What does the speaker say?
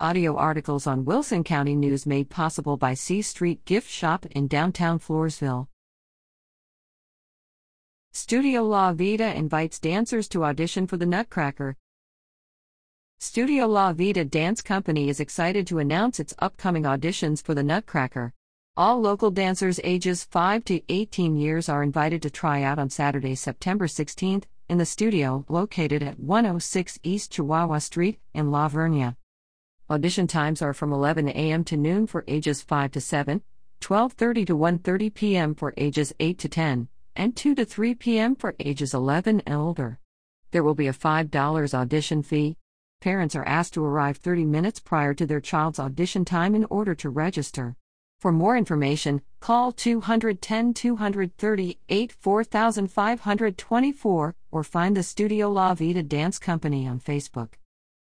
Audio articles on Wilson County News made possible by C Street Gift Shop in downtown Floresville. Studio La Vida invites dancers to audition for the Nutcracker. Studio La Vida Dance Company is excited to announce its upcoming auditions for the Nutcracker. All local dancers ages 5 to 18 years are invited to try out on Saturday, September 16th, in the studio located at 106 East Chihuahua Street in La Vernia. Audition times are from 11 a.m. to noon for ages 5 to 7, 12:30 to 1:30 p.m. for ages 8 to 10, and 2 to 3 p.m. for ages 11 and older. There will be a $5 audition fee. Parents are asked to arrive 30 minutes prior to their child's audition time in order to register. For more information, call 210 238 4524 or find the Studio La Vida Dance Company on Facebook.